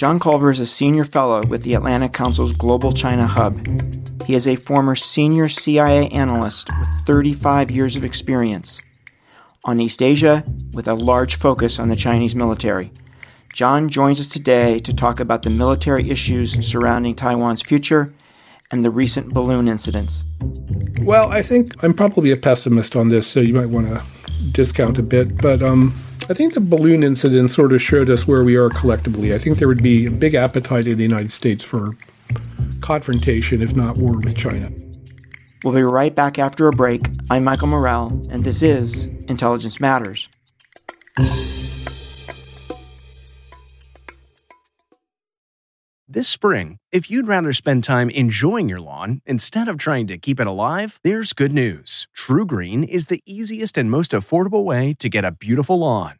John Culver is a senior fellow with the Atlantic Council's Global China Hub. He is a former senior CIA analyst with 35 years of experience on East Asia with a large focus on the Chinese military. John joins us today to talk about the military issues surrounding Taiwan's future and the recent balloon incidents. Well, I think I'm probably a pessimist on this, so you might want to discount a bit. But um, I think the balloon incident sort of showed us where we are collectively. I think there would be a big appetite in the United States for confrontation, if not war, with China. We'll be right back after a break. I'm Michael Morell, and this is Intelligence Matters. This spring, if you'd rather spend time enjoying your lawn instead of trying to keep it alive, there's good news. TruGreen is the easiest and most affordable way to get a beautiful lawn.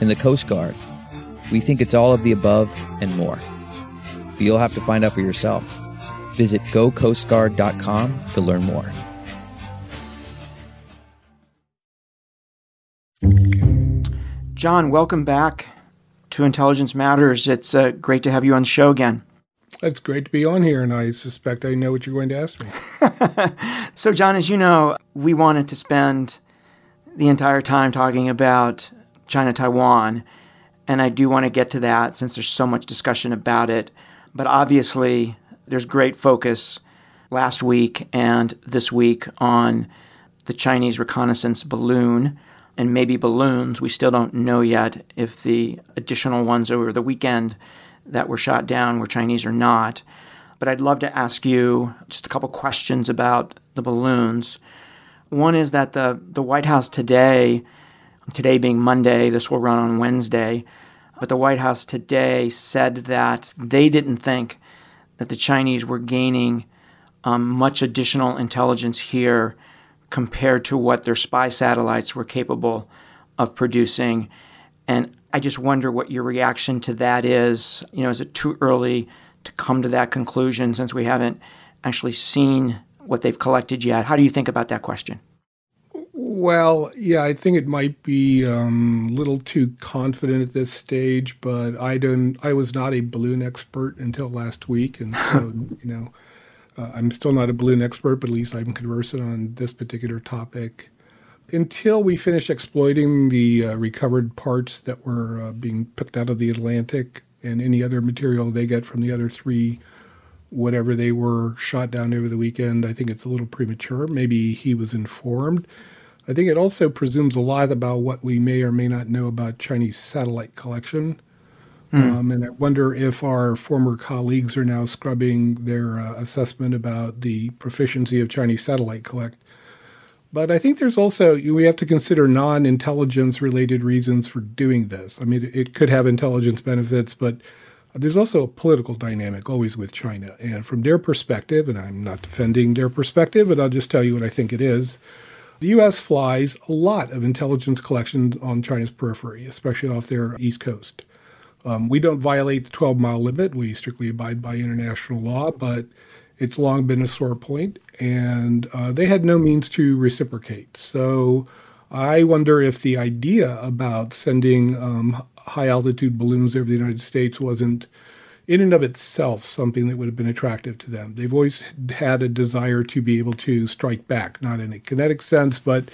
In the Coast Guard, we think it's all of the above and more. But you'll have to find out for yourself. Visit gocoastguard.com to learn more. John, welcome back to Intelligence Matters. It's uh, great to have you on the show again. It's great to be on here, and I suspect I know what you're going to ask me. so, John, as you know, we wanted to spend the entire time talking about China Taiwan, and I do want to get to that since there's so much discussion about it. But obviously, there's great focus last week and this week on the Chinese reconnaissance balloon and maybe balloons. We still don't know yet if the additional ones over the weekend that were shot down were Chinese or not. But I'd love to ask you just a couple questions about the balloons. One is that the, the White House today, today being Monday, this will run on Wednesday, but the White House today said that they didn't think that the Chinese were gaining um, much additional intelligence here compared to what their spy satellites were capable of producing. And I just wonder what your reaction to that is. You know, is it too early to come to that conclusion since we haven't actually seen what they've collected yet? How do you think about that question? Well, yeah, I think it might be um, a little too confident at this stage, but I don't. I was not a balloon expert until last week, and so you know, uh, I'm still not a balloon expert, but at least I'm conversant on this particular topic. Until we finish exploiting the uh, recovered parts that were uh, being picked out of the Atlantic and any other material they get from the other three, whatever they were shot down over the weekend, I think it's a little premature. Maybe he was informed. I think it also presumes a lot about what we may or may not know about Chinese satellite collection. Mm. Um, and I wonder if our former colleagues are now scrubbing their uh, assessment about the proficiency of Chinese satellite collect. But I think there's also, we have to consider non intelligence related reasons for doing this. I mean, it could have intelligence benefits, but there's also a political dynamic always with China. And from their perspective, and I'm not defending their perspective, but I'll just tell you what I think it is the U.S. flies a lot of intelligence collection on China's periphery, especially off their east coast. Um, we don't violate the 12 mile limit. We strictly abide by international law, but it's long been a sore point, and uh, they had no means to reciprocate. So I wonder if the idea about sending um, high altitude balloons over the United States wasn't in and of itself something that would have been attractive to them. They've always had a desire to be able to strike back, not in a kinetic sense, but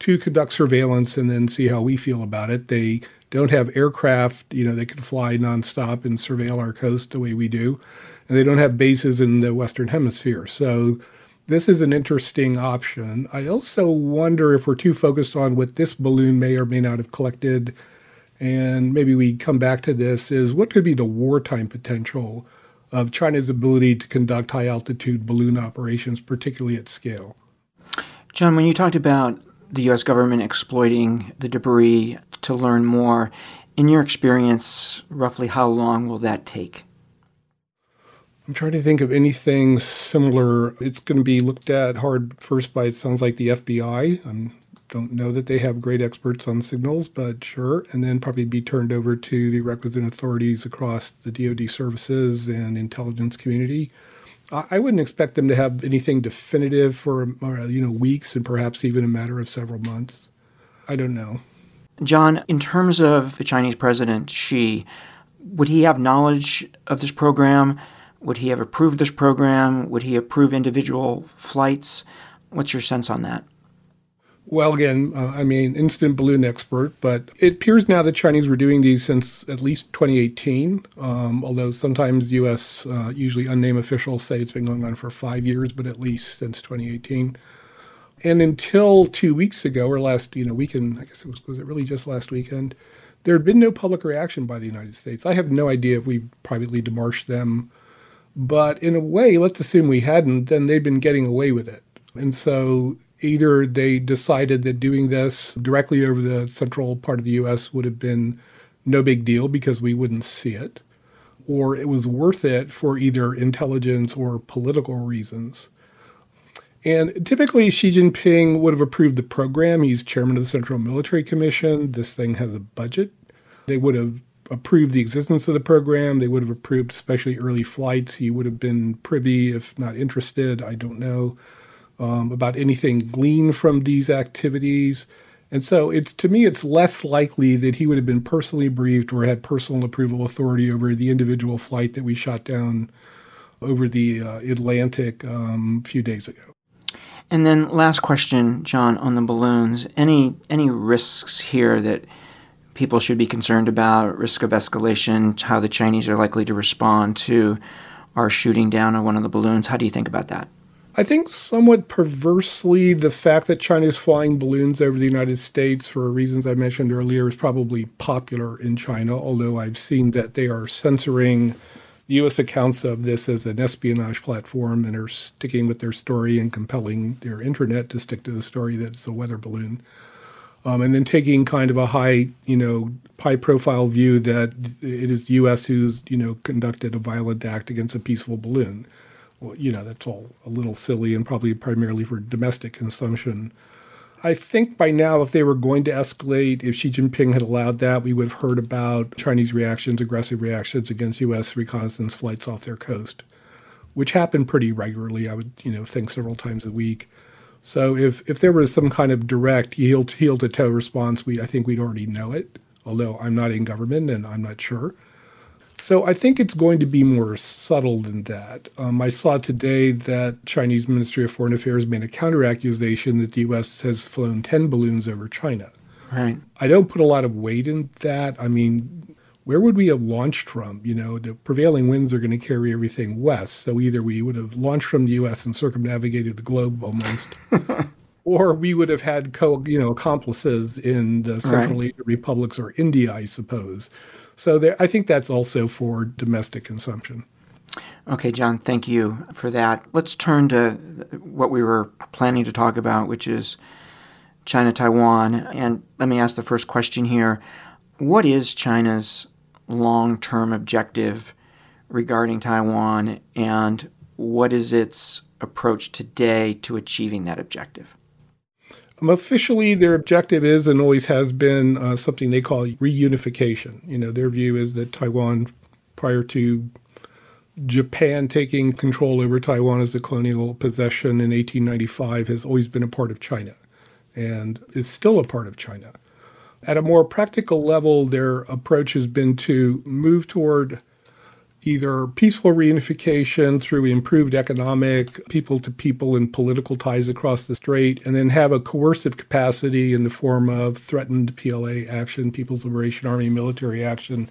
to conduct surveillance and then see how we feel about it. They don't have aircraft, you know, they can fly nonstop and surveil our coast the way we do. And they don't have bases in the Western Hemisphere. So this is an interesting option. I also wonder if we're too focused on what this balloon may or may not have collected, and maybe we come back to this, is what could be the wartime potential of China's ability to conduct high altitude balloon operations, particularly at scale. John, when you talked about the U.S. government exploiting the debris to learn more, in your experience, roughly how long will that take? I'm trying to think of anything similar. It's going to be looked at hard first by, it sounds like the FBI. I don't know that they have great experts on signals, but sure. And then probably be turned over to the requisite authorities across the DoD services and intelligence community. I wouldn't expect them to have anything definitive for uh, you know weeks and perhaps even a matter of several months. I don't know. John, in terms of the Chinese president Xi, would he have knowledge of this program? Would he have approved this program? Would he approve individual flights? What's your sense on that? Well, again, uh, I mean, instant balloon expert, but it appears now that Chinese were doing these since at least 2018. Um, although sometimes U.S. Uh, usually unnamed officials say it's been going on for five years, but at least since 2018. And until two weeks ago, or last you know weekend, I guess it was was it really just last weekend, there had been no public reaction by the United States. I have no idea if we privately demarched them but in a way, let's assume we hadn't, then they'd been getting away with it. And so either they decided that doing this directly over the central part of the US would have been no big deal because we wouldn't see it, or it was worth it for either intelligence or political reasons. And typically, Xi Jinping would have approved the program. He's chairman of the Central Military Commission. This thing has a budget. They would have approved the existence of the program. They would have approved, especially early flights. He would have been privy, if not interested, I don't know, um, about anything gleaned from these activities. And so it's to me, it's less likely that he would have been personally briefed or had personal approval authority over the individual flight that we shot down over the uh, Atlantic um, a few days ago. And then last question, John, on the balloons. Any any risks here that people should be concerned about, risk of escalation, how the Chinese are likely to respond to our shooting down on one of the balloons. How do you think about that? I think somewhat perversely, the fact that China is flying balloons over the United States for reasons I mentioned earlier is probably popular in China, although I've seen that they are censoring U.S. accounts of this as an espionage platform and are sticking with their story and compelling their internet to stick to the story that it's a weather balloon um, and then taking kind of a high, you know, high profile view that it is the U.S. who's, you know, conducted a violent act against a peaceful balloon. Well, you know, that's all a little silly and probably primarily for domestic consumption. I think by now, if they were going to escalate, if Xi Jinping had allowed that, we would have heard about Chinese reactions, aggressive reactions against U.S. reconnaissance flights off their coast, which happen pretty regularly. I would, you know, think several times a week. So if, if there was some kind of direct heel heel to toe response, we I think we'd already know it. Although I'm not in government and I'm not sure. So I think it's going to be more subtle than that. Um, I saw today that Chinese Ministry of Foreign Affairs made a counter accusation that the U.S. has flown ten balloons over China. Right. I don't put a lot of weight in that. I mean, where would we have launched from? You know, the prevailing winds are going to carry everything west. So either we would have launched from the U.S. and circumnavigated the globe almost, or we would have had co, you know, accomplices in the Central right. Asian republics or India, I suppose. So there, I think that's also for domestic consumption. Okay, John, thank you for that. Let's turn to what we were planning to talk about, which is China Taiwan. And let me ask the first question here. What is China's long term objective regarding Taiwan, and what is its approach today to achieving that objective? Um, officially, their objective is and always has been uh, something they call reunification. You know, their view is that Taiwan, prior to Japan taking control over Taiwan as a colonial possession in 1895, has always been a part of China and is still a part of China. At a more practical level, their approach has been to move toward either peaceful reunification through improved economic, people to people, and political ties across the strait, and then have a coercive capacity in the form of threatened PLA action, People's Liberation Army military action,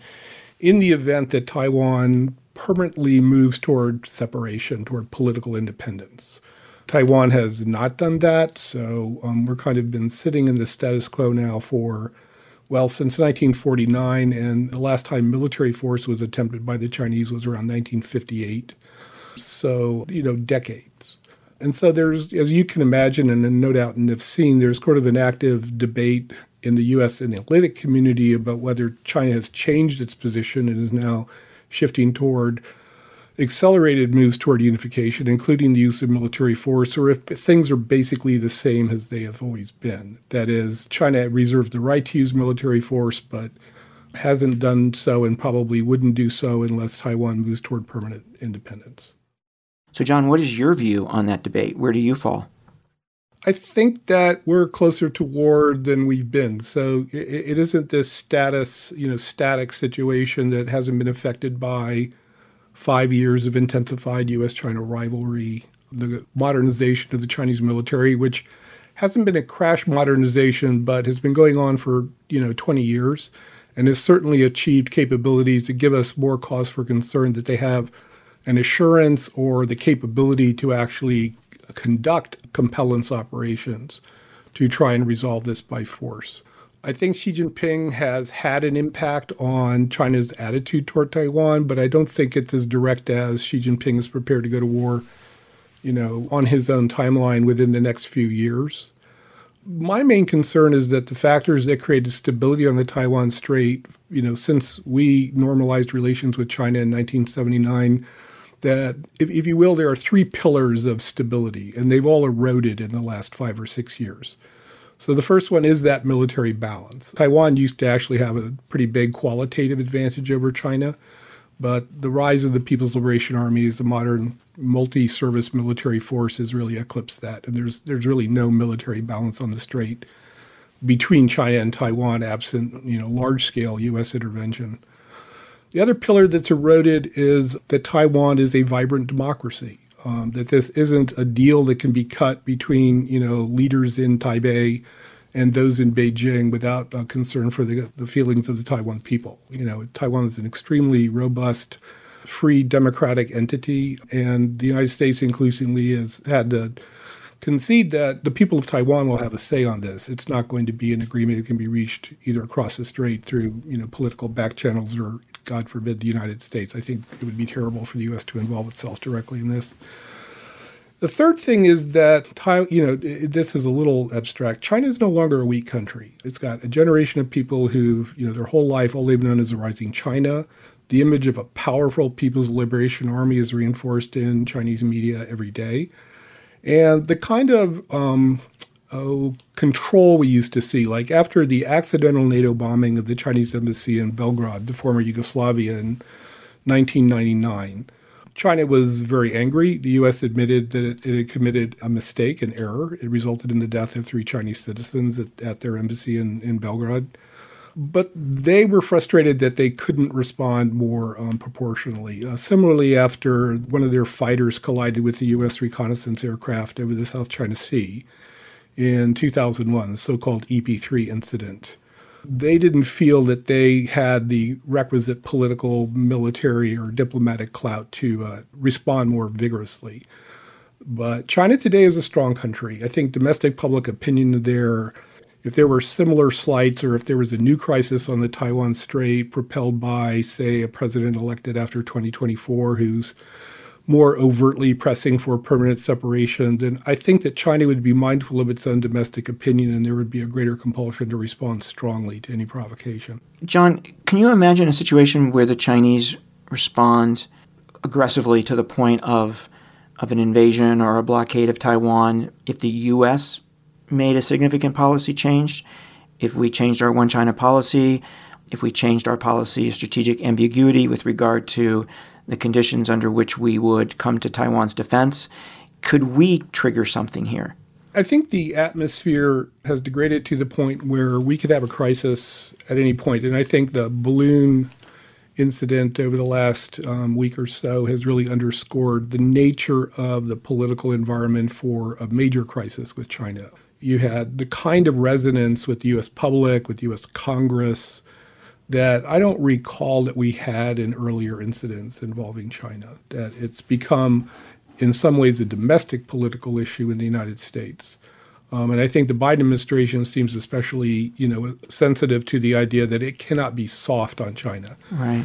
in the event that Taiwan permanently moves toward separation, toward political independence. Taiwan has not done that, so um, we're kind of been sitting in the status quo now for well, since 1949, and the last time military force was attempted by the Chinese was around 1958. So, you know, decades. And so there's, as you can imagine, and no doubt and have seen, there's sort of an active debate in the U.S. analytic community about whether China has changed its position and is now shifting toward accelerated moves toward unification, including the use of military force, or if things are basically the same as they have always been. That is, China reserves the right to use military force, but hasn't done so and probably wouldn't do so unless Taiwan moves toward permanent independence. So, John, what is your view on that debate? Where do you fall? I think that we're closer to war than we've been. So it, it isn't this status, you know, static situation that hasn't been affected by five years of intensified U.S. China rivalry, the modernization of the Chinese military, which hasn't been a crash modernization, but has been going on for you know 20 years, and has certainly achieved capabilities that give us more cause for concern that they have an assurance or the capability to actually conduct compellence operations to try and resolve this by force. I think Xi Jinping has had an impact on China's attitude toward Taiwan, but I don't think it's as direct as Xi Jinping is prepared to go to war, you know, on his own timeline within the next few years. My main concern is that the factors that created stability on the Taiwan Strait, you know, since we normalized relations with China in 1979, that, if, if you will, there are three pillars of stability, and they've all eroded in the last five or six years. So the first one is that military balance. Taiwan used to actually have a pretty big qualitative advantage over China, but the rise of the People's Liberation Army as a modern multi-service military force has really eclipsed that, and there's there's really no military balance on the strait between China and Taiwan, absent you know large-scale U.S. intervention. The other pillar that's eroded is that Taiwan is a vibrant democracy um, that this isn't a deal that can be cut between you know leaders in Taipei and those in Beijing without uh, concern for the, the feelings of the Taiwan people. You know, Taiwan is an extremely robust, free democratic entity, and the United States increasingly has had to concede that the people of Taiwan will have a say on this. It's not going to be an agreement that can be reached either across the strait through you know political back channels or God forbid the United States. I think it would be terrible for the U.S. to involve itself directly in this. The third thing is that you know this is a little abstract. China is no longer a weak country. It's got a generation of people who you know their whole life all they've known is a rising China. The image of a powerful People's Liberation Army is reinforced in Chinese media every day. And the kind of um, oh, control we used to see, like after the accidental NATO bombing of the Chinese embassy in Belgrade, the former Yugoslavia, in 1999, China was very angry. The U.S. admitted that it, it, had committed a mistake, an error. It resulted in the death of three Chinese citizens at, at their embassy in, in Belgrade. But they were frustrated that they couldn't respond more um, proportionally. Uh, similarly, after one of their fighters collided with a U.S. reconnaissance aircraft over the South China Sea in 2001, the so called EP 3 incident, they didn't feel that they had the requisite political, military, or diplomatic clout to uh, respond more vigorously. But China today is a strong country. I think domestic public opinion there if there were similar slights or if there was a new crisis on the Taiwan Strait propelled by, say, a president elected after 2024 who's more overtly pressing for permanent separation, then I think that China would be mindful of its own domestic opinion and there would be a greater compulsion to respond strongly to any provocation. John, can you imagine a situation where the Chinese respond aggressively to the point of of an invasion or a blockade of Taiwan if the U.S made a significant policy change, if we changed our one China policy, if we changed our policy of strategic ambiguity with regard to the conditions under which we would come to Taiwan's defense, could we trigger something here? I think the atmosphere has degraded to the point where we could have a crisis at any point. And I think the balloon incident over the last um, week or so has really underscored the nature of the political environment for a major crisis with China. You had the kind of resonance with the U.S. public, with U.S. Congress, that I don't recall that we had in earlier incidents involving China. That it's become, in some ways, a domestic political issue in the United States. Um, and I think the Biden administration seems especially, you know, sensitive to the idea that it cannot be soft on China. Right.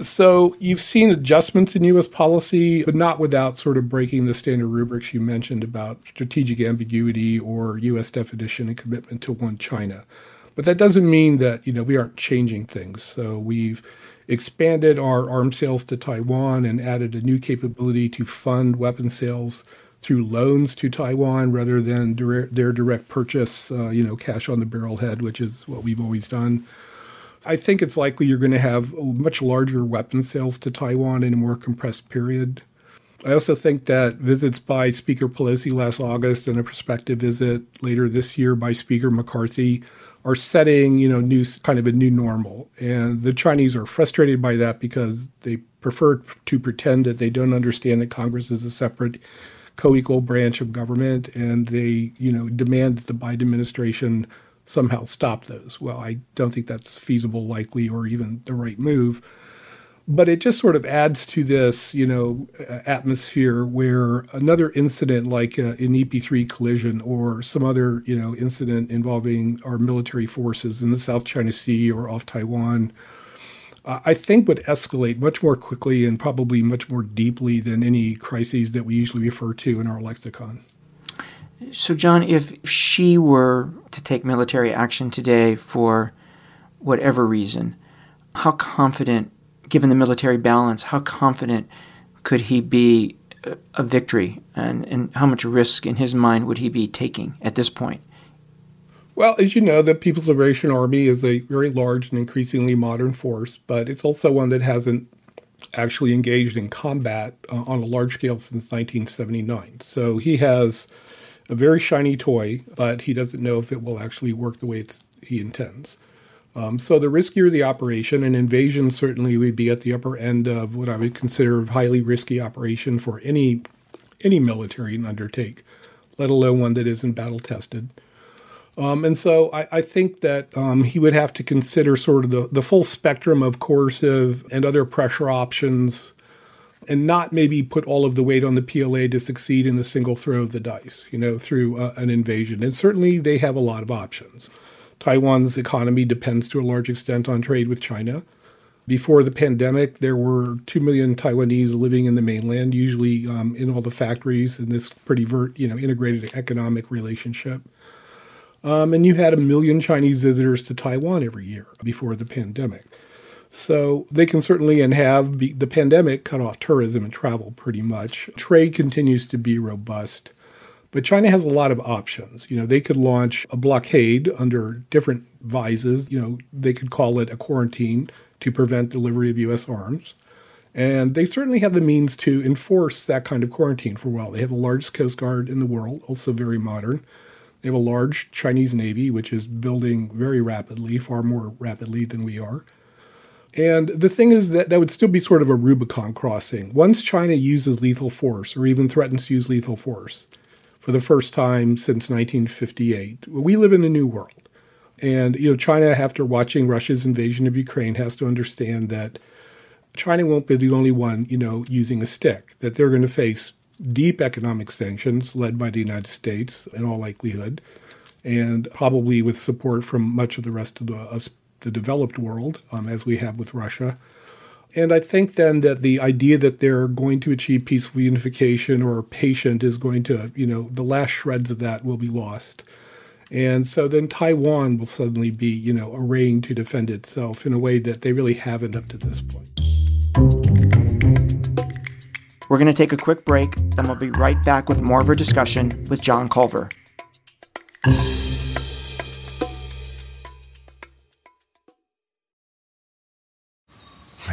So you've seen adjustments in U.S. policy, but not without sort of breaking the standard rubrics you mentioned about strategic ambiguity or U.S. definition and commitment to one China. But that doesn't mean that you know we aren't changing things. So we've expanded our arms sales to Taiwan and added a new capability to fund weapon sales through loans to Taiwan rather than their direct purchase, uh, you know, cash on the barrelhead, which is what we've always done. I think it's likely you're going to have much larger weapon sales to Taiwan in a more compressed period. I also think that visits by Speaker Pelosi last August and a prospective visit later this year by Speaker McCarthy are setting, you know, new kind of a new normal. And the Chinese are frustrated by that because they prefer to pretend that they don't understand that Congress is a separate co-equal branch of government, and they, you know, demand that the Biden administration somehow stop those. Well, I don't think that's feasible, likely, or even the right move. But it just sort of adds to this, you know, atmosphere where another incident like uh, an EP3 collision or some other, you know, incident involving our military forces in the South China Sea or off Taiwan I think would escalate much more quickly and probably much more deeply than any crises that we usually refer to in our lexicon. So, John, if Xi were to take military action today for whatever reason, how confident, given the military balance, how confident could he be a victory and, and how much risk in his mind would he be taking at this point? Well, as you know, the People's Liberation Army is a very large and increasingly modern force, but it's also one that hasn't actually engaged in combat uh, on a large scale since 1979. So he has a very shiny toy, but he doesn't know if it will actually work the way he intends. Um, so the riskier the operation, an invasion certainly would be at the upper end of what I would consider a highly risky operation for any any military to undertake, let alone one that isn't battle tested. Um, and so I, I think that um, he would have to consider sort of the, the full spectrum of coercive and other pressure options and not maybe put all of the weight on the PLA to succeed in the single throw of the dice, you know, through uh, an invasion. And certainly they have a lot of options. Taiwan's economy depends to a large extent on trade with China. Before the pandemic, there were 2 million Taiwanese living in the mainland, usually um, in all the factories in this pretty you know, integrated economic relationship. Um, and you had a million Chinese visitors to Taiwan every year before the pandemic. So they can certainly and have be, the pandemic cut off tourism and travel pretty much. Trade continues to be robust. But China has a lot of options. You know, they could launch a blockade under different vises. You know, they could call it a quarantine to prevent delivery of U.S. arms. And they certainly have the means to enforce that kind of quarantine for a while. They have the largest coast guard in the world, also very modern. They have a large Chinese navy, which is building very rapidly, far more rapidly than we are. And the thing is that that would still be sort of a Rubicon crossing. Once China uses lethal force or even threatens to use lethal force for the first time since 1958, we live in a new world. And you know, China, after watching Russia's invasion of Ukraine, has to understand that China won't be the only one, you know, using a stick. That they're going to face deep economic sanctions led by the United States in all likelihood, and probably with support from much of the rest of the, of the developed world, um, as we have with Russia. And I think then that the idea that they're going to achieve peaceful unification or patient is going to, you know, the last shreds of that will be lost. And so then Taiwan will suddenly be, you know, arraying to defend itself in a way that they really haven't up to this point. We're going to take a quick break, then we'll be right back with more of our discussion with John Culver.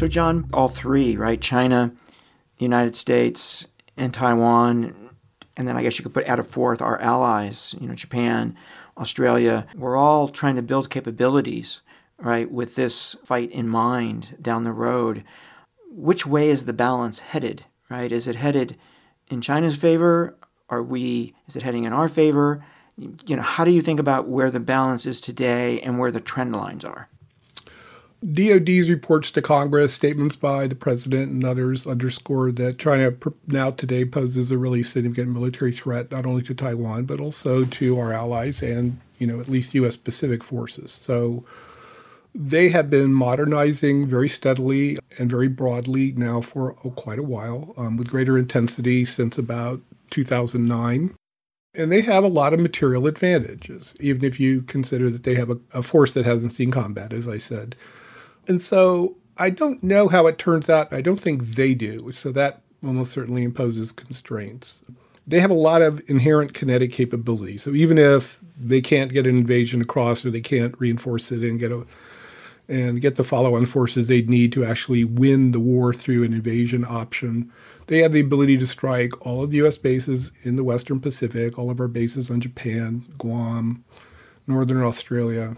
So, John, all three, right? China, the United States, and Taiwan, and then I guess you could put add a fourth, our allies, you know, Japan, Australia. We're all trying to build capabilities, right, with this fight in mind down the road. Which way is the balance headed, right? Is it headed in China's favor? Are we, is it heading in our favor? You know, how do you think about where the balance is today and where the trend lines are? DOD's reports to Congress, statements by the president and others underscore that China now today poses a really significant military threat, not only to Taiwan, but also to our allies and, you know, at least U.S. Pacific forces. So they have been modernizing very steadily and very broadly now for oh, quite a while, um, with greater intensity since about 2009. And they have a lot of material advantages, even if you consider that they have a, a force that hasn't seen combat, as I said. And so I don't know how it turns out. I don't think they do. So that almost certainly imposes constraints. They have a lot of inherent kinetic capability. So even if they can't get an invasion across or they can't reinforce it and get a and get the follow-on forces they'd need to actually win the war through an invasion option. They have the ability to strike all of the U.S. bases in the Western Pacific, all of our bases on Japan, Guam, Northern Australia.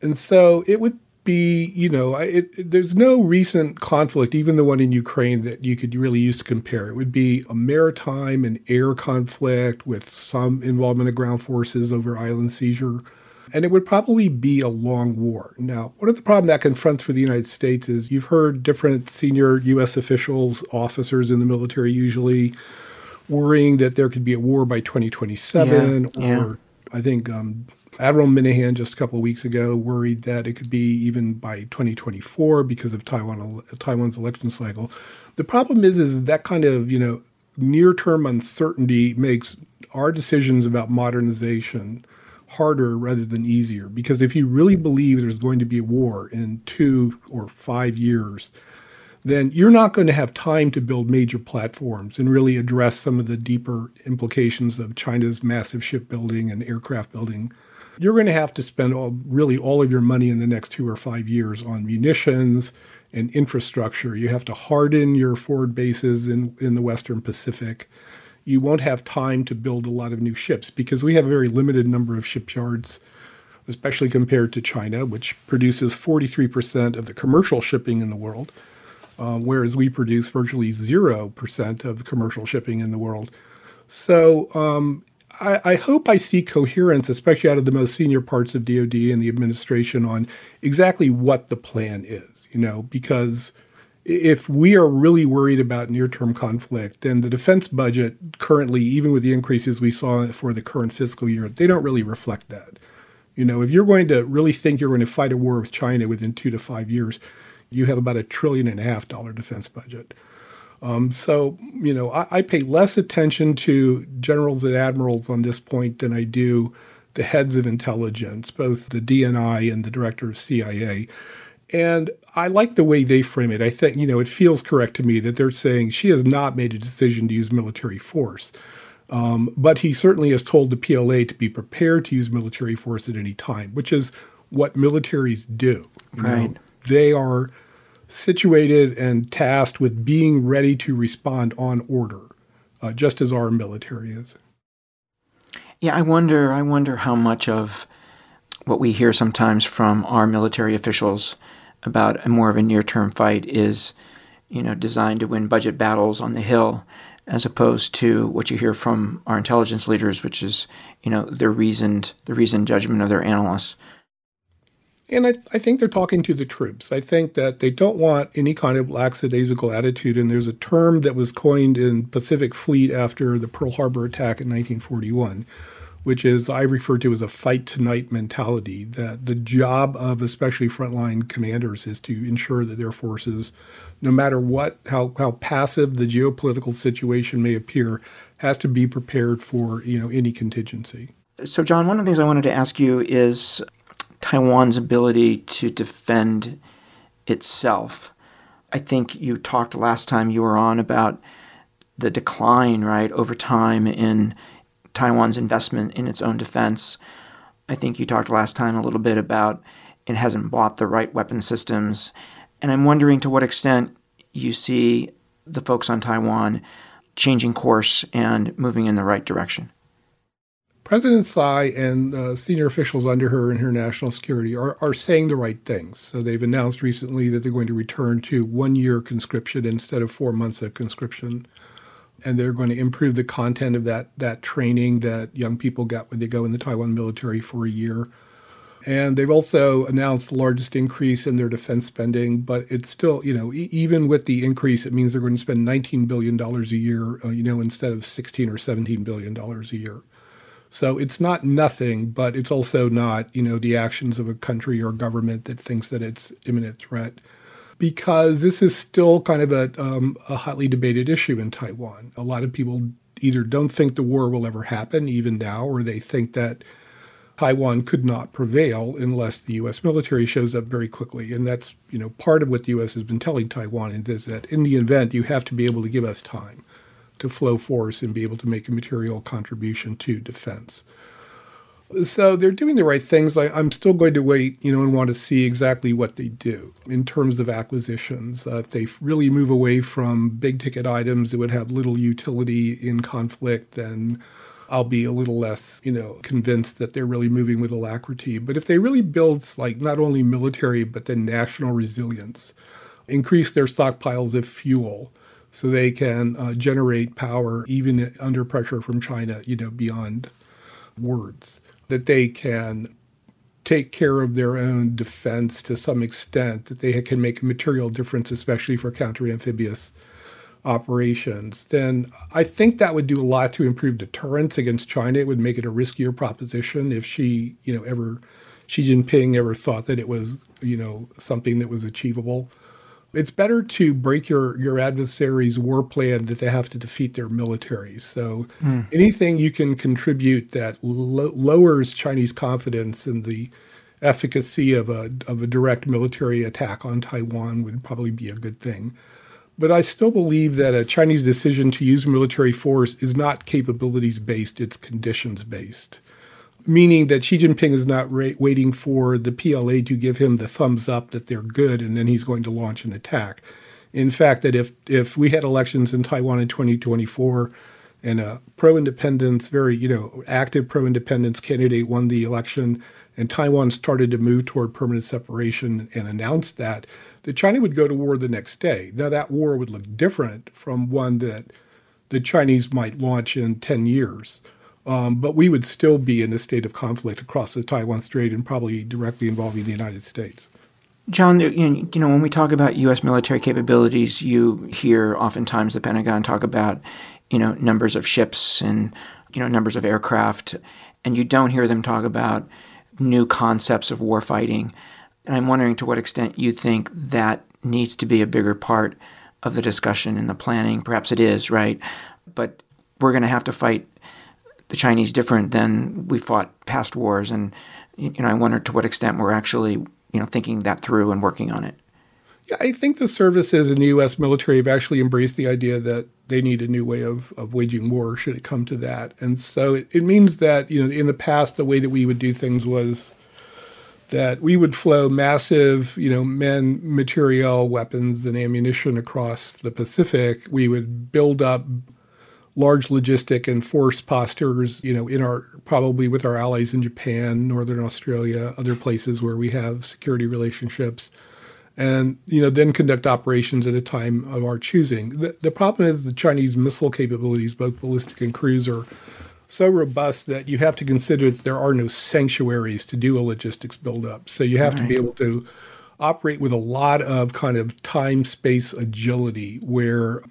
And so it would be, you know, it, it, there's no recent conflict, even the one in Ukraine, that you could really use to compare. It would be a maritime and air conflict with some involvement of ground forces over island seizure. And it would probably be a long war. Now, one of the problems that confronts for the United States is you've heard different senior U.S. officials, officers in the military usually, worrying that there could be a war by 2027, yeah, yeah. or I think um, Admiral Minihan just a couple of weeks ago worried that it could be even by 2024 because of Taiwan Taiwan's election cycle. The problem is is that kind of you know near-term uncertainty makes our decisions about modernization harder rather than easier because if you really believe there's going to be a war in two or five years, then you're not going to have time to build major platforms and really address some of the deeper implications of China's massive shipbuilding and aircraft building you're going to have to spend all, really all of your money in the next two or five years on munitions and infrastructure. You have to harden your forward bases in, in the Western Pacific. You won't have time to build a lot of new ships because we have a very limited number of shipyards, especially compared to China, which produces 43% of the commercial shipping in the world, uh, whereas we produce virtually 0% of commercial shipping in the world. So um, I, I, hope I see coherence, especially out of the most senior parts of DoD and the administration, on exactly what the plan is. You know, because if we are really worried about near-term conflict, then the defense budget currently, even with the increases we saw for the current fiscal year, they don't really reflect that. You know, if you're going to really think you're going to fight a war with China within two to five years, you have about a trillion and a half dollar defense budget. Um, so, you know, I, I, pay less attention to generals and admirals on this point than I do the heads of intelligence, both the DNI and the director of CIA. And I like the way they frame it. I think, you know, it feels correct to me that they're saying Xi has not made a decision to use military force. Um, but he certainly has told the PLA to be prepared to use military force at any time, which is what militaries do. right. Know? They are situated and tasked with being ready to respond on order, uh, just as our military is. Yeah, I wonder. I wonder how much of what we hear sometimes from our military officials about a more of a near-term fight is, you know, designed to win budget battles on the hill, as opposed to what you hear from our intelligence leaders, which is, you know, the reasoned the reasoned judgment of their analysts. And I, I, think they're talking to the troops. I think that they don't want any kind of lackadaisical attitude. And there's a term that was coined in Pacific Fleet after the Pearl Harbor attack in 1941, which is I refer to as a fight tonight mentality. That the job of especially frontline commanders is to ensure that their forces, no matter what, how, how passive the geopolitical situation may appear, has to be prepared for you know any contingency. So, John, one of the things I wanted to ask you is Taiwan's ability to defend itself. I think you talked last time you were on about the decline, right, over time in Taiwan's investment in its own defense. I think you talked last time a little bit about it hasn't bought the right weapon systems. And I'm wondering to what extent you see the folks on Taiwan changing course and moving in the right direction. President Tsai and uh, senior officials under her in her national security are, are saying the right things. So they've announced recently that they're going to return to one year conscription instead of four months of conscription. And they're going to improve the content of that, that training that young people get when they go in the Taiwan military for a year. And they've also announced the largest increase in their defense spending, but it's still, you know, e- even with the increase, it means they're going to spend $19 billion a year, uh, you know, instead of 16 or $17 billion a year. So it's not nothing, but it's also not, you know, the actions of a country or government that thinks that it's imminent threat. Because this is still kind of a, um, a hotly debated issue in Taiwan. A lot of people either don't think the war will ever happen, even now, or they think that Taiwan could not prevail unless the U.S. military shows up very quickly. And that's, you know, part of what the U.S. has been telling Taiwan is that in the event, you have to be able to give us time to flow force and be able to make a material contribution to defense. So they're doing the right things. I, am still going to wait, you know, and want to see exactly what they do in terms of acquisitions. Uh, if they really move away from big ticket items that would have little utility in conflict, then I'll be a little less, you know, convinced that they're really moving with alacrity. But if they really build like not only military but then national resilience, increase their stockpiles of fuel, so they can uh, generate power even under pressure from China, you know, beyond words. That they can take care of their own defense to some extent, that they can make a material difference, especially for counter amphibious operations, then I think that would do a lot to improve deterrence against China. It would make it a riskier proposition if Xi, you know, ever Xi Jinping ever thought that it was, you know, something that was achievable. It's better to break your, your adversary's war plan than to have to defeat their military. So mm. anything you can contribute that lo- lowers Chinese confidence in the efficacy of a, of a direct military attack on Taiwan would probably be a good thing. But I still believe that a Chinese decision to use military force is not capabilities based, it's conditions based meaning that Xi Jinping is not ra- waiting for the PLA to give him the thumbs up that they're good and then he's going to launch an attack. In fact, that if if we had elections in Taiwan in 2024 and a pro-independence, very you know active pro-independence candidate won the election, and Taiwan started to move toward permanent separation and announced that, that China would go to war the next day. Now that war would look different from one that the Chinese might launch in 10 years. Um, but we would still be in a state of conflict across the Taiwan Strait and probably directly involving the United States. John, you know, when we talk about U.S. military capabilities, you hear oftentimes the Pentagon talk about, you know, numbers of ships and, you know, numbers of aircraft, and you don't hear them talk about new concepts of warfighting. And I'm wondering to what extent you think that needs to be a bigger part of the discussion and the planning. Perhaps it is, right? But we're going to have to fight the Chinese different than we fought past wars, and you know I wonder to what extent we're actually you know thinking that through and working on it. Yeah, I think the services in the U.S. military have actually embraced the idea that they need a new way of, of waging war should it come to that. And so it, it means that, you know, in the past, the way that we would do things was that we would flow massive, you know, men, material, weapons, and ammunition across the Pacific. We would build up large logistic and force postures, you know, in our probably with our allies in Japan, Northern Australia, other places where we have security relationships, and you know, then conduct operations at a time of our choosing. The, the problem is the Chinese missile capabilities, both ballistic and cruise, are so robust that you have to consider that there are no sanctuaries to do a logistics buildup. So you have right. to be able to operate with a lot of kind of time space agility where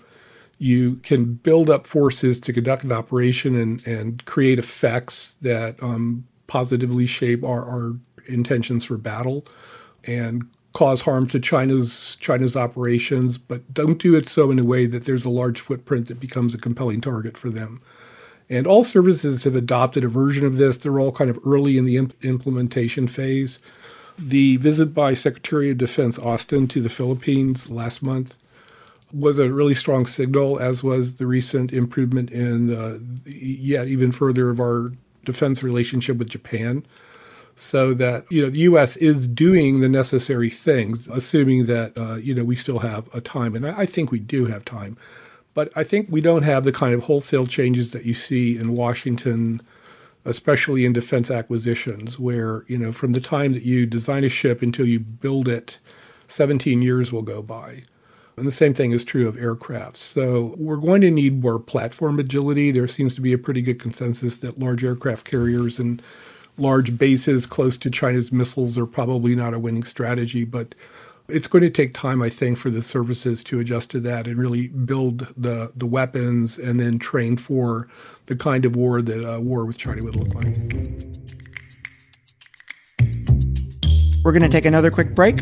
you can build up forces to conduct an operation and, and create effects that um, positively shape our, our intentions for battle and cause harm to China's China's operations, but don't do it so in a way that there's a large footprint that becomes a compelling target for them. And all services have adopted a version of this. They're all kind of early in the imp- implementation phase. The visit by Secretary of Defense Austin to the Philippines last month was a really strong signal, as was the recent improvement in, uh, yet even further, of our defense relationship with Japan. So that you know the U.S. is doing the necessary things, assuming that uh, you know we still have a time, and I, I think we do have time. But I think we don't have the kind of wholesale changes that you see in Washington, especially in defense acquisitions, where you know from the time that you design a ship until you build it, 17 years will go by. And the same thing is true of aircraft. So we're going to need more platform agility. There seems to be a pretty good consensus that large aircraft carriers and large bases close to China's missiles are probably not a winning strategy, but it's going to take time, I think, for the services to adjust to that and really build the, the weapons and then train for the kind of war that a war with China would look like. We're going to take another quick break.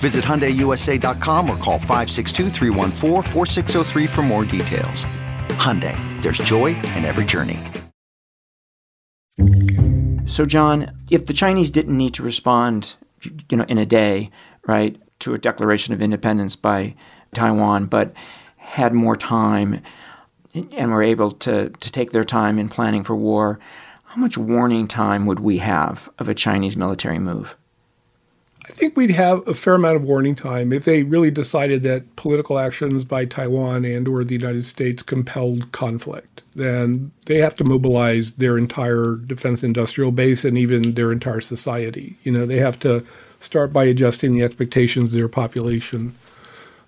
Visit HyundaiUSA.com or call 562 for more details. Hyundai, there's joy in every journey. So, John, if the Chinese didn't need to respond, you know, in a day, right, to a declaration of independence by Taiwan, but had more time and were able to, to take their time in planning for war, how much warning time would we have of a Chinese military move? I think we'd have a fair amount of warning time if they really decided that political actions by Taiwan and or the United States compelled conflict. Then they have to mobilize their entire defense industrial base and even their entire society. You know, they have to start by adjusting the expectations of their population.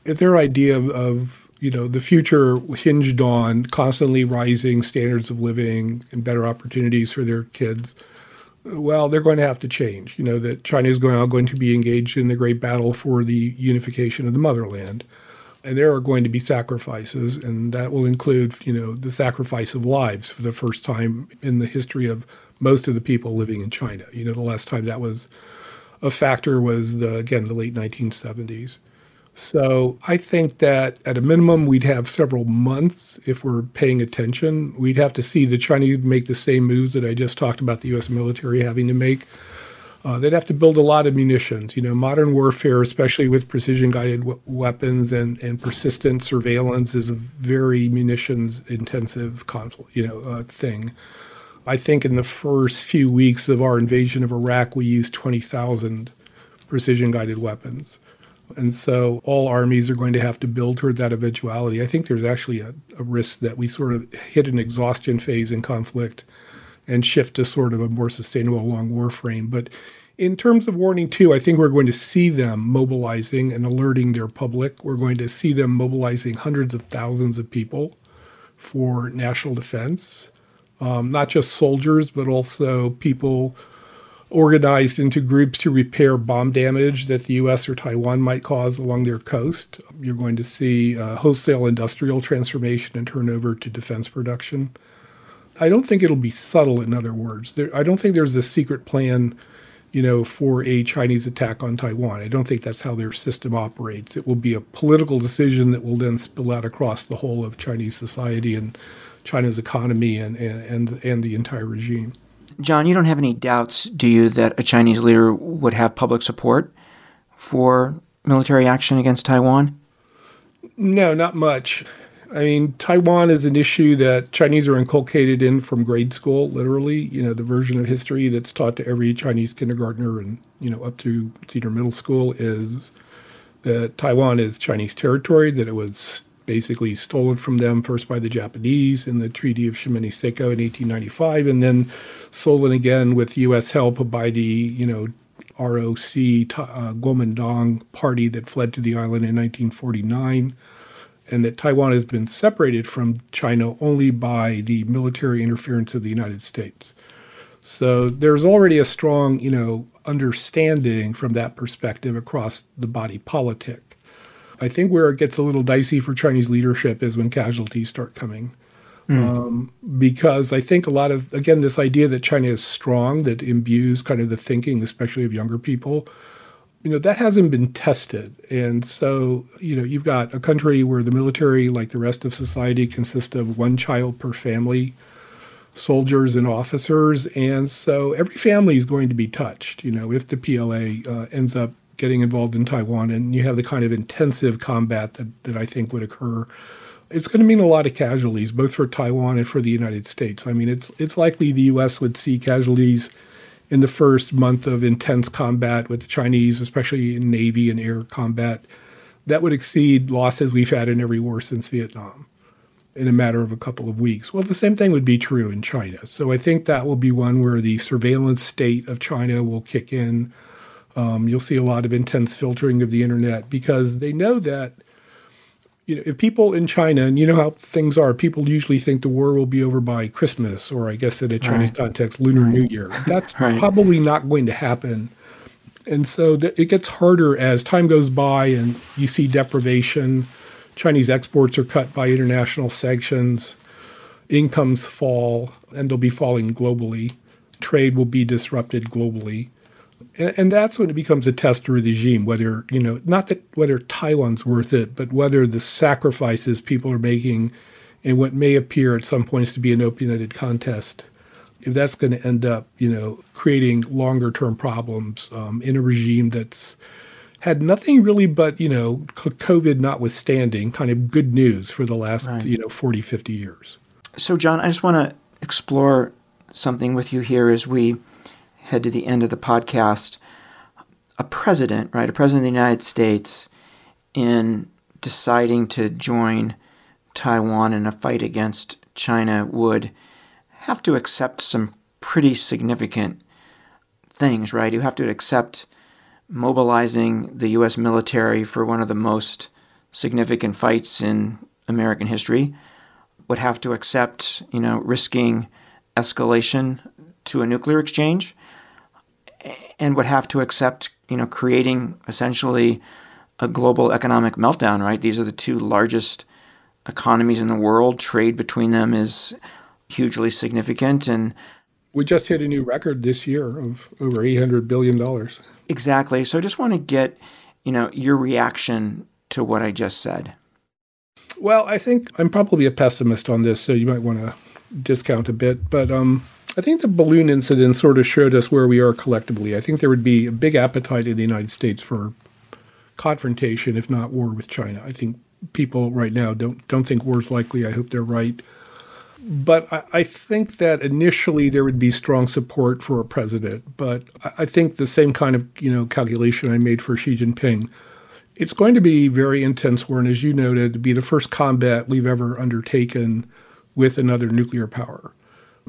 If their idea of, of you know the future hinged on constantly rising standards of living and better opportunities for their kids, well, they're going to have to change. You know, that China is going, going to be engaged in the great battle for the unification of the motherland. And there are going to be sacrifices, and that will include, you know, the sacrifice of lives for the first time in the history of most of the people living in China. You know, the last time that was a factor was, the, again, the late 1970s. So I think that at a minimum, we'd have several months if we're paying attention. We'd have to see the Chinese make the same moves that I just talked about the U.S. military having to make. Uh, they'd have to build a lot of munitions. You know, modern warfare, especially with precision-guided w- weapons and, and persistent surveillance, is a very munitions-intensive conflict. You know, uh, thing. I think in the first few weeks of our invasion of Iraq, we used 20,000 precision-guided weapons. And so all armies are going to have to build toward that eventuality. I think there's actually a, a, risk that we sort of hit an exhaustion phase in conflict and shift to sort of a more sustainable long war frame. But in terms of warning, too, I think we're going to see them mobilizing and alerting their public. We're going to see them mobilizing hundreds of thousands of people for national defense, um, not just soldiers, but also people organized into groups to repair bomb damage that the U.S. or Taiwan might cause along their coast. You're going to see uh, wholesale industrial transformation and turnover to defense production. I don't think it'll be subtle, in other words. There, I don't think there's a secret plan, you know, for a Chinese attack on Taiwan. I don't think that's how their system operates. It will be a political decision that will then spill out across the whole of Chinese society and China's economy and, and, and, and the entire regime. John, you don't have any doubts, do you, that a Chinese leader would have public support for military action against Taiwan? No, not much. I mean, Taiwan is an issue that Chinese are inculcated in from grade school, literally. You know, the version of history that's taught to every Chinese kindergartner and, you know, up to senior middle school is that Taiwan is Chinese territory, that it was basically stolen from them first by the Japanese in the Treaty of Shimonoseki in 1895, and then stolen again with U.S. help by the, you know, ROC uh, Kuomintang party that fled to the island in 1949 and that Taiwan has been separated from China only by the military interference of the United States. So there's already a strong, you know, understanding from that perspective across the body politic. I think where it gets a little dicey for Chinese leadership is when casualties start coming. Mm. Um, because I think a lot of, again, this idea that China is strong, that imbues kind of the thinking, especially of younger people, you know, that hasn't been tested. And so, you know, you've got a country where the military, like the rest of society, consists of one child per family, soldiers and officers. And so every family is going to be touched, you know, if the PLA uh, ends up getting involved in Taiwan and you have the kind of intensive combat that, that I think would occur. It's going to mean a lot of casualties, both for Taiwan and for the United States. I mean, it's it's likely the U.S. would see casualties in the first month of intense combat with the Chinese, especially in Navy and air combat, that would exceed losses we've had in every war since Vietnam in a matter of a couple of weeks. Well, the same thing would be true in China. So I think that will be one where the surveillance state of China will kick in. Um, you'll see a lot of intense filtering of the internet because they know that you know, if people in China, and you know how things are, people usually think the war will be over by Christmas, or I guess in a Chinese right. context, Lunar New Year. That's right. probably not going to happen. And so th- it gets harder as time goes by and you see deprivation. Chinese exports are cut by international sanctions. Incomes fall, and they'll be falling globally. Trade will be disrupted globally and, and that's when it becomes a test of the regime, whether, you know, not that whether Taiwan's worth it, but whether the sacrifices people are making in what may appear at some points to be an open-ended contest, if that's going to end up, you know, creating longer term problems um, in a regime that's had nothing really but, you know, COVID notwithstanding, kind of good news for the last, right. you know, 40, 50 years. So, John, I just want to explore something with you here as we head to the end of the podcast, a president, right, a president of the United States, in deciding to join Taiwan in a fight against China would have to accept some pretty significant things, right? You have to accept mobilizing the U.S. military for one of the most significant fights in American history, would have to accept, you know, risking escalation to a nuclear exchange, and would have to accept, you know, creating essentially a global economic meltdown, right? These are the two largest economies in the world. Trade between them is hugely significant and we just hit a new record this year of over 800 billion dollars. Exactly. So I just want to get, you know, your reaction to what I just said. Well, I think I'm probably a pessimist on this, so you might want to discount a bit, but um I think the balloon incident sort of showed us where we are collectively. I think there would be a big appetite in the United States for confrontation, if not war, with China. I think people right now don't don't think war is likely. I hope they're right. But I, I, think that initially there would be strong support for a president. But I, think the same kind of you know calculation I made for Xi Jinping. It's going to be very intense war, and as you noted, be the first combat we've ever undertaken with another nuclear power.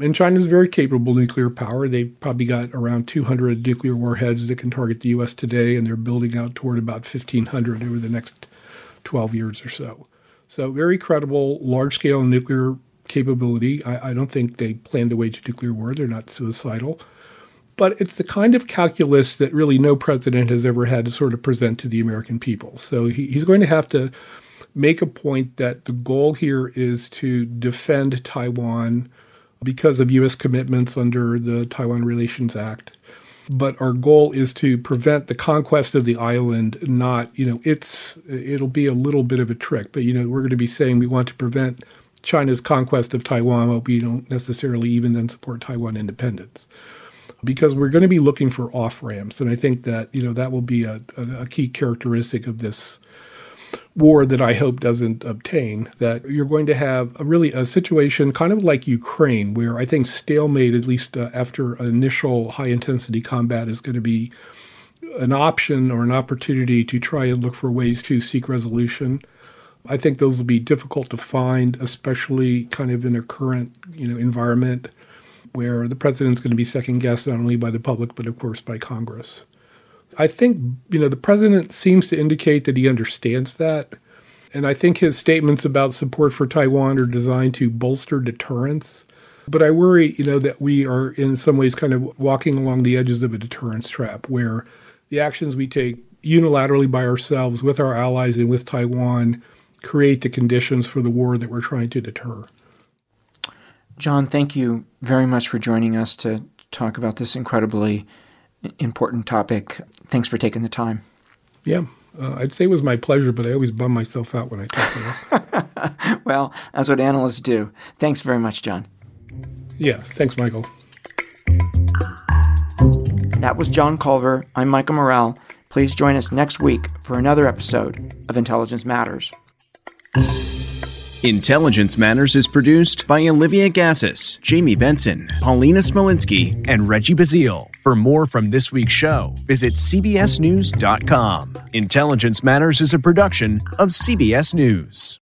And China's very capable nuclear power. They've probably got around 200 nuclear warheads that can target the U.S. today, and they're building out toward about 1,500 over the next 12 years or so. So, very credible, large scale nuclear capability. I, I, don't think they plan to wage a nuclear war. They're not suicidal. But it's the kind of calculus that really no president has ever had to sort of present to the American people. So, he, he's going to have to make a point that the goal here is to defend Taiwan because of U.S. commitments under the Taiwan Relations Act. But our goal is to prevent the conquest of the island. Not, you know, it's it'll be a little bit of a trick, but you know, we're going to be saying we want to prevent China's conquest of Taiwan, but we don't necessarily even then support Taiwan independence because we're going to be looking for off ramps, and I think that you know that will be a, a, a key characteristic of this war that I hope doesn't obtain, that you're going to have a really a situation kind of like Ukraine, where I think stalemate, at least uh, after initial high intensity combat, is going to be an option or an opportunity to try and look for ways to seek resolution. I think those will be difficult to find, especially kind of in a current, you know, environment where the president's going to be second guessed not only by the public but of course by Congress. I think, you know, the president seems to indicate that he understands that. And I think his statements about support for Taiwan are designed to bolster deterrence. But I worry, you know, that we are in some ways kind of walking along the edges of a deterrence trap where the actions we take unilaterally by ourselves with our allies and with Taiwan create the conditions for the war that we're trying to deter. John, thank you very much for joining us to talk about this incredibly important topic. Thanks for taking the time. Yeah, uh, I'd say it was my pleasure, but I always bum myself out when I talk well, that's what analysts do. Thanks very much, John. Yeah, thanks, Michael. That was John Culver. I'm Michael Morell. Please join us next week for another episode of Intelligence Matters. Intelligence Matters is produced by Olivia Gazis, Jamie Benson, Paulina Smolinski, and Reggie Bazile. For more from this week's show, visit CBSNews.com. Intelligence Matters is a production of CBS News.